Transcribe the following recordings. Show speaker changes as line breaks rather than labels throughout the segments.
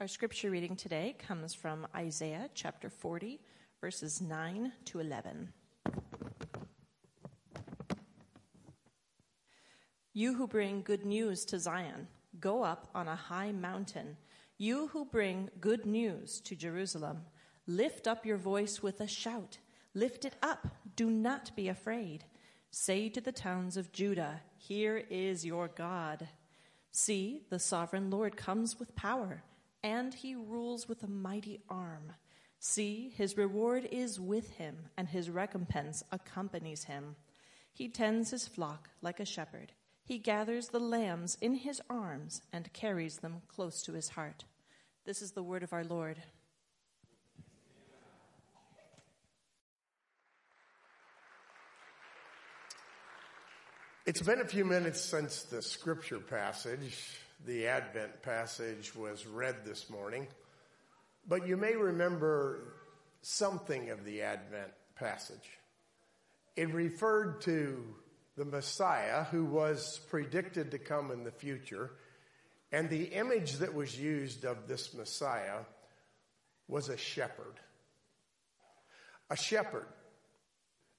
Our scripture reading today comes from Isaiah chapter 40, verses 9 to 11. You who bring good news to Zion, go up on a high mountain. You who bring good news to Jerusalem, lift up your voice with a shout. Lift it up. Do not be afraid. Say to the towns of Judah, Here is your God. See, the sovereign Lord comes with power and he rules with a mighty arm. See, his reward is with him, and his recompense accompanies him. He tends his flock like a shepherd. He gathers the lambs in his arms and carries them close to his heart. This is the word of our Lord.
It's been a few minutes since the scripture passage the Advent passage was read this morning, but you may remember something of the Advent passage. It referred to the Messiah who was predicted to come in the future, and the image that was used of this Messiah was a shepherd. A shepherd.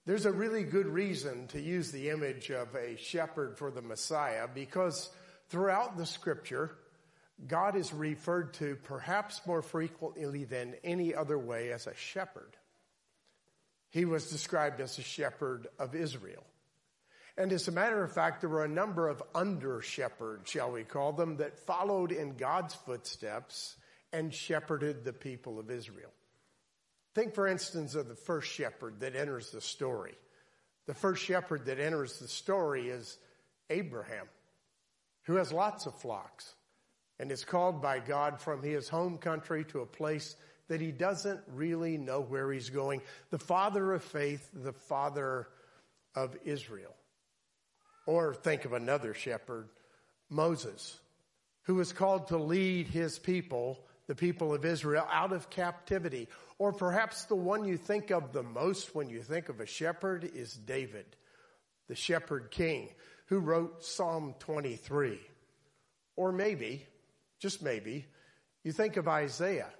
There's a really good reason to use the image of a shepherd for the Messiah because Throughout the scripture, God is referred to perhaps more frequently than any other way as a shepherd. He was described as a shepherd of Israel. And as a matter of fact, there were a number of under shepherds, shall we call them, that followed in God's footsteps and shepherded the people of Israel. Think, for instance, of the first shepherd that enters the story. The first shepherd that enters the story is Abraham who has lots of flocks and is called by God from his home country to a place that he doesn't really know where he's going. The father of faith, the father of Israel. Or think of another shepherd, Moses, who was called to lead his people, the people of Israel, out of captivity. Or perhaps the one you think of the most when you think of a shepherd is David, the shepherd king, who wrote Psalm 23. Or maybe, just maybe, you think of Isaiah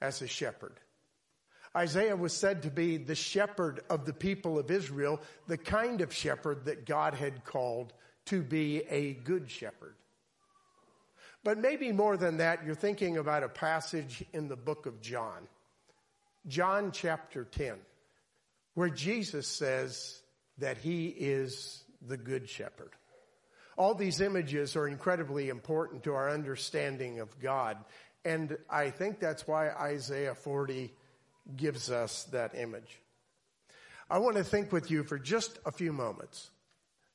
as a shepherd. Isaiah was said to be the shepherd of the people of Israel, the kind of shepherd that God had called to be a good shepherd. But maybe more than that, you're thinking about a passage in the book of John, John chapter 10, where Jesus says that he is the good shepherd. All these images are incredibly important to our understanding of God. And I think that's why Isaiah 40 gives us that image. I want to think with you for just a few moments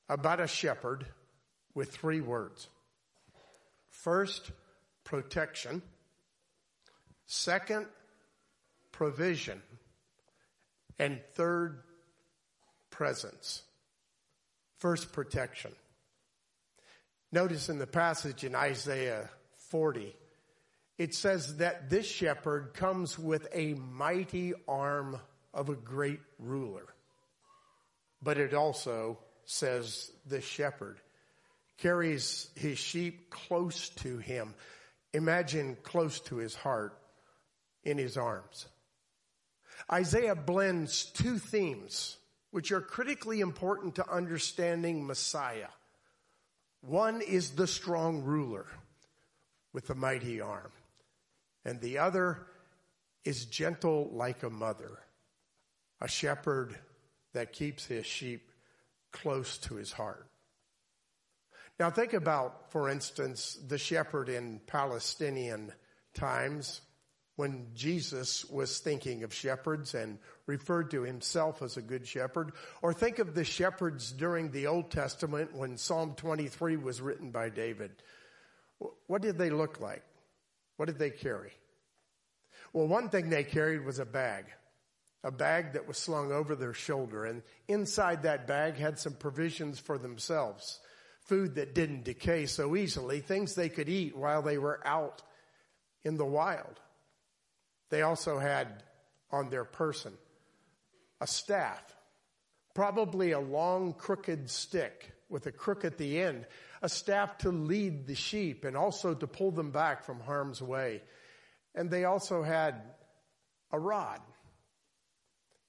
about a shepherd with three words. First, protection. Second, provision. And third, presence. First, protection. Notice in the passage in Isaiah 40, it says that this shepherd comes with a mighty arm of a great ruler. But it also says the shepherd carries his sheep close to him. Imagine close to his heart in his arms. Isaiah blends two themes which are critically important to understanding Messiah. One is the strong ruler with the mighty arm, and the other is gentle like a mother, a shepherd that keeps his sheep close to his heart. Now think about, for instance, the shepherd in Palestinian times when Jesus was thinking of shepherds and referred to himself as a good shepherd. Or think of the shepherds during the Old Testament when Psalm 23 was written by David. What did they look like? What did they carry? Well, one thing they carried was a bag, a bag that was slung over their shoulder. And inside that bag had some provisions for themselves, food that didn't decay so easily, things they could eat while they were out in the wild. They also had on their person a staff, probably a long crooked stick with a crook at the end, a staff to lead the sheep and also to pull them back from harm's way. And they also had a rod.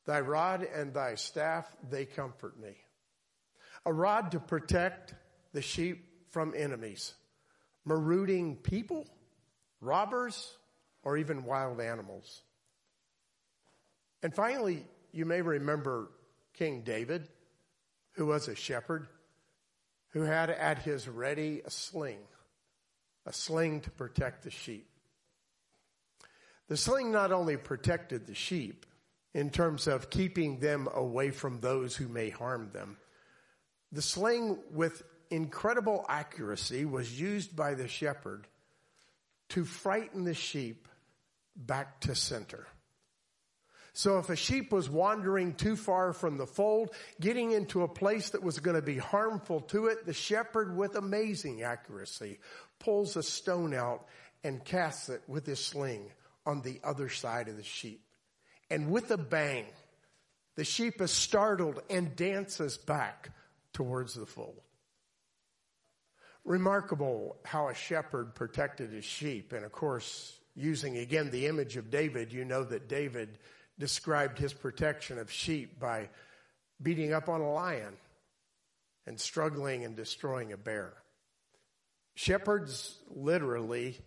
Thy rod and thy staff, they comfort me. A rod to protect the sheep from enemies, marauding people, robbers, or even wild animals. And finally, you may remember King David, who was a shepherd, who had at his ready a sling, a sling to protect the sheep. The sling not only protected the sheep in terms of keeping them away from those who may harm them, the sling with incredible accuracy was used by the shepherd to frighten the sheep back to center. So if a sheep was wandering too far from the fold, getting into a place that was going to be harmful to it, the shepherd with amazing accuracy pulls a stone out and casts it with his sling on the other side of the sheep. And with a bang, the sheep is startled and dances back towards the fold. Remarkable how a shepherd protected his sheep. And of course, using again the image of David, you know that David described his protection of sheep by beating up on a lion and struggling and destroying a bear. Shepherds literally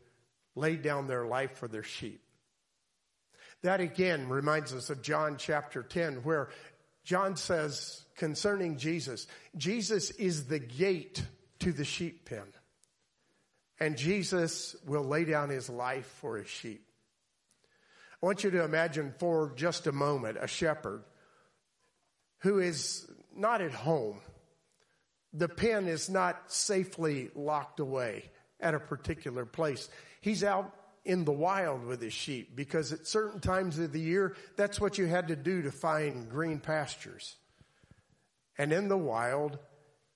laid down their life for their sheep. That again reminds us of John chapter 10, where John says concerning Jesus, Jesus is the gate to the sheep pen. And Jesus will lay down his life for his sheep. I want you to imagine for just a moment a shepherd who is not at home. The pen is not safely locked away at a particular place. He's out in the wild with his sheep because at certain times of the year, that's what you had to do to find green pastures. And in the wild,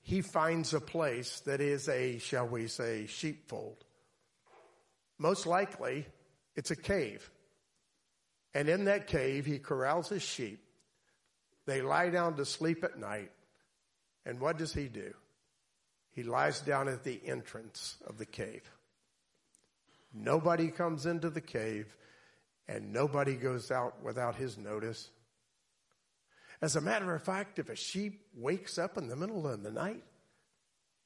he finds a place that is a, shall we say, sheepfold. Most likely, it's a cave. And in that cave, he corrals his sheep. They lie down to sleep at night. And what does he do? He lies down at the entrance of the cave. Nobody comes into the cave and nobody goes out without his notice. As a matter of fact, if a sheep wakes up in the middle of the night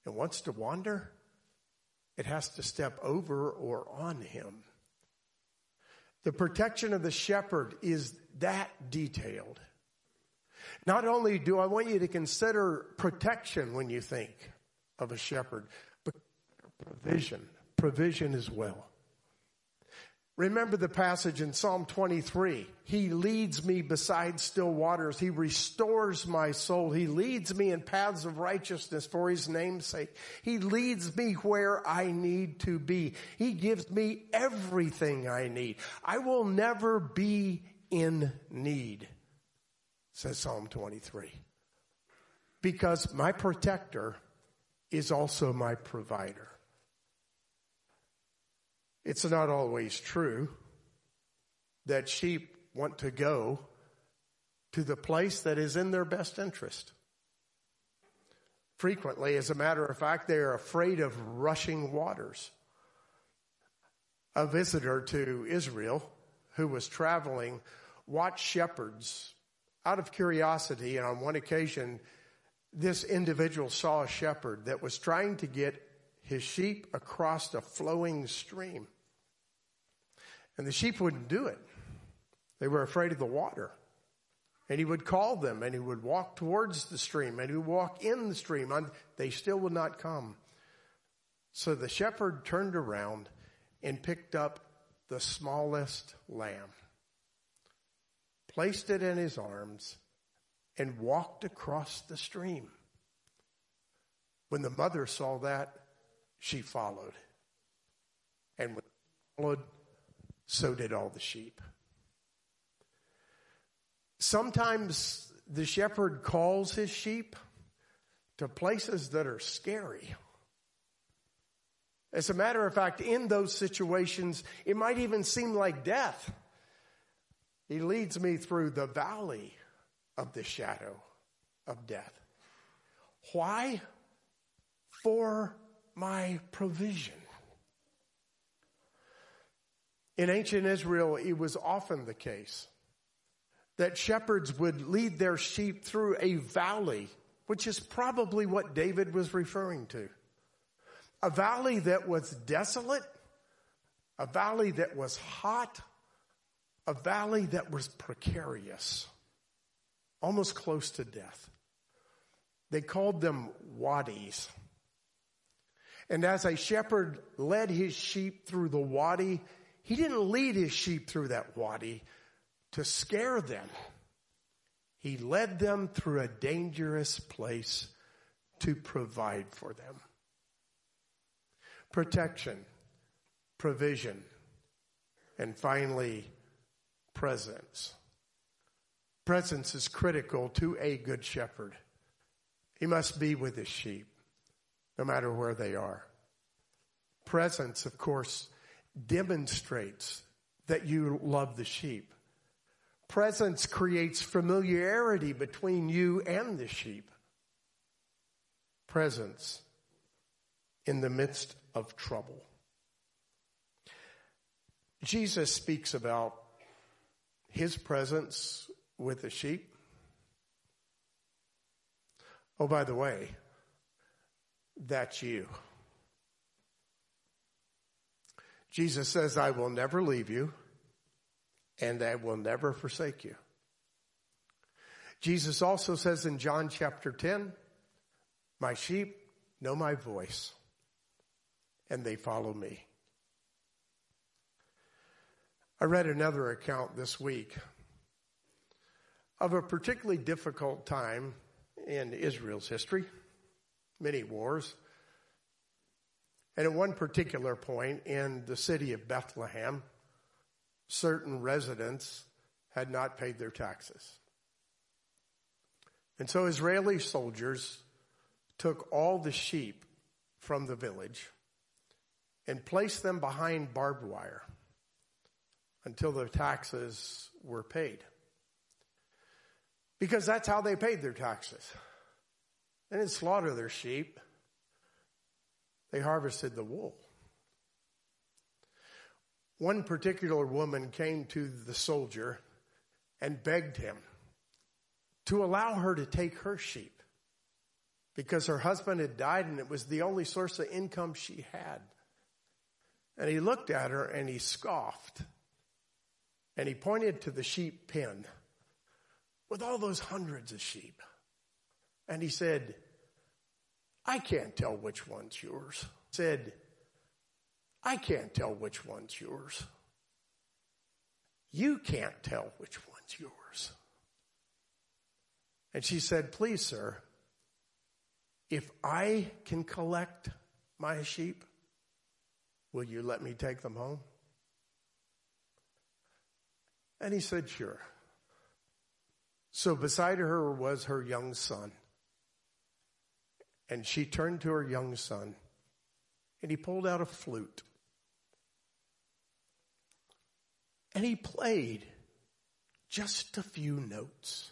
and wants to wander, it has to step over or on him. The protection of the shepherd is that detailed. Not only do I want you to consider protection when you think of a shepherd, but provision, provision as well. Remember the passage in Psalm 23. He leads me beside still waters. He restores my soul. He leads me in paths of righteousness for his name's sake. He leads me where I need to be. He gives me everything I need. I will never be in need, says Psalm 23. Because my protector is also my provider. It's not always true that sheep want to go to the place that is in their best interest. Frequently, as a matter of fact, they are afraid of rushing waters. A visitor to Israel who was traveling watched shepherds out of curiosity, and on one occasion, this individual saw a shepherd that was trying to get his sheep across a flowing stream. And the sheep wouldn't do it. They were afraid of the water. And he would call them and he would walk towards the stream and he would walk in the stream. And they still would not come. So the shepherd turned around and picked up the smallest lamb, placed it in his arms, and walked across the stream. When the mother saw that, she followed. And when followed, so did all the sheep. Sometimes the shepherd calls his sheep to places that are scary. As a matter of fact, in those situations, it might even seem like death. He leads me through the valley of the shadow of death. Why? For my provision. In ancient Israel, it was often the case that shepherds would lead their sheep through a valley, which is probably what David was referring to. A valley that was desolate, a valley that was hot, a valley that was precarious, almost close to death. They called them wadis. And as a shepherd led his sheep through the wadi, he didn't lead his sheep through that wadi to scare them. He led them through a dangerous place to provide for them. Protection, provision, and finally, presence. Presence is critical to a good shepherd. He must be with his sheep, no matter where they are. Presence, of course, demonstrates that you love the sheep. Presence creates familiarity between you and the sheep. Presence in the midst of trouble. Jesus speaks about his presence with the sheep. Oh, by the way, that's you. Jesus says, I will never leave you and I will never forsake you. Jesus also says in John chapter 10, My sheep know my voice, and they follow me. I read another account this week of a particularly difficult time in Israel's history, many wars. And at one particular point in the city of Bethlehem, certain residents had not paid their taxes. And so Israeli soldiers took all the sheep from the village and placed them behind barbed wire until the taxes were paid. Because that's how they paid their taxes. They didn't slaughter their sheep. They harvested the wool. One particular woman came to the soldier and begged him to allow her to take her sheep because her husband had died and it was the only source of income she had. And he looked at her and he scoffed and he pointed to the sheep pen with all those hundreds of sheep. And he said, I can't tell which one's yours. Said, I can't tell which one's yours. You can't tell which one's yours. And she said, Please, sir, if I can collect my sheep, will you let me take them home? And he said, Sure. So beside her was her young son. And she turned to her young son and he pulled out a flute. And he played just a few notes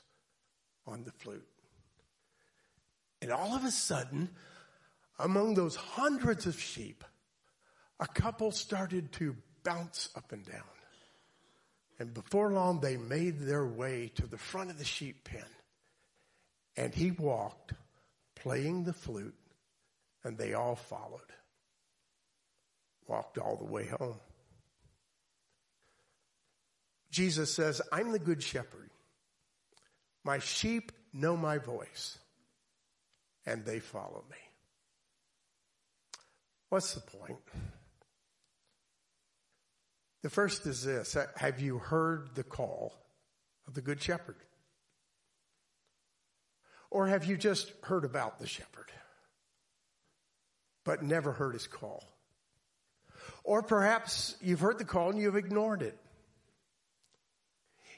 on the flute. And all of a sudden, among those hundreds of sheep, a couple started to bounce up and down. And before long, they made their way to the front of the sheep pen. And he walked, playing the flute, and they all followed. Walked all the way home. Jesus says, I'm the good shepherd. My sheep know my voice and they follow me. What's the point? The first is this Have you heard the call of the Good Shepherd? Or have you just heard about the shepherd, but never heard his call? Or perhaps you've heard the call and you've ignored it.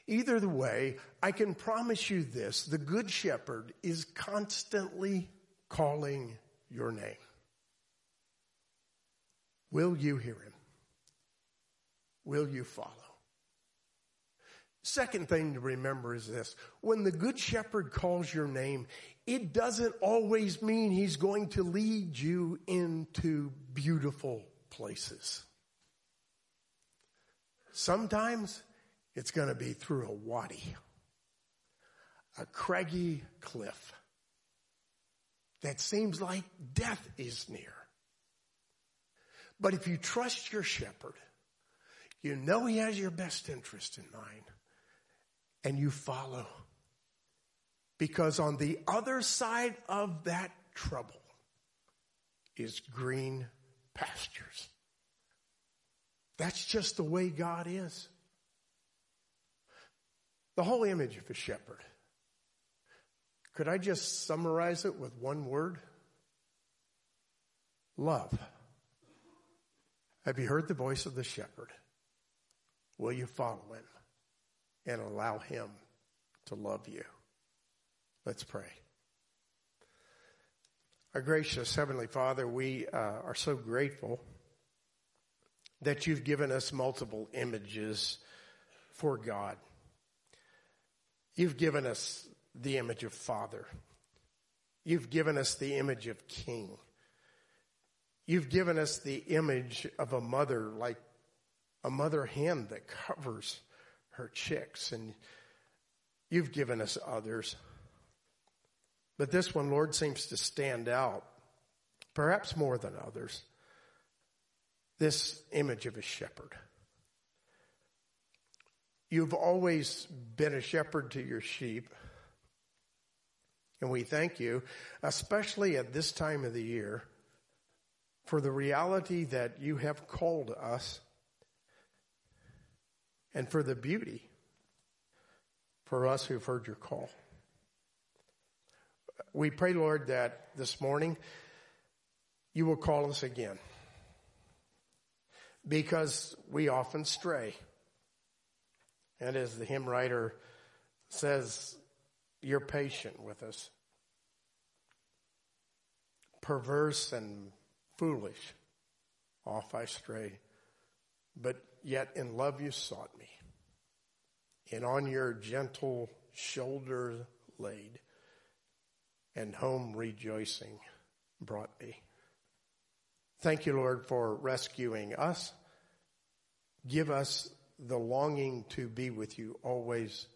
Either the way, I can promise you this the Good Shepherd is constantly calling your name. Will you hear him? Will you follow? Second thing to remember is this when the Good Shepherd calls your name, it doesn't always mean he's going to lead you into beautiful places. Sometimes it's going to be through a wadi, a craggy cliff that seems like death is near. But if you trust your shepherd, you know he has your best interest in mind, and you follow. Because on the other side of that trouble is green pastures. That's just the way God is. The whole image of a shepherd. Could I just summarize it with one word? Love. Have you heard the voice of the shepherd? Will you follow him and allow him to love you? Let's pray. Our gracious Heavenly Father, we uh, are so grateful that you've given us multiple images for God. You've given us the image of Father. You've given us the image of King. You've given us the image of a mother, like a mother hen that covers her chicks. And you've given us others. But this one, Lord, seems to stand out, perhaps more than others. This image of a shepherd. You've always been a shepherd to your sheep. And we thank you, especially at this time of the year, for the reality that you have called us and for the beauty for us who've heard your call. We pray, Lord, that this morning you will call us again because we often stray. And as the hymn writer says, you're patient with us. Perverse and foolish, off I stray. But yet in love you sought me, and on your gentle shoulder laid, and home rejoicing brought me. Thank you, Lord, for rescuing us. Give us the longing to be with you always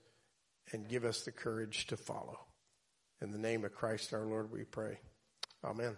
and give us the courage to follow. In the name of Christ our Lord, we pray. Amen.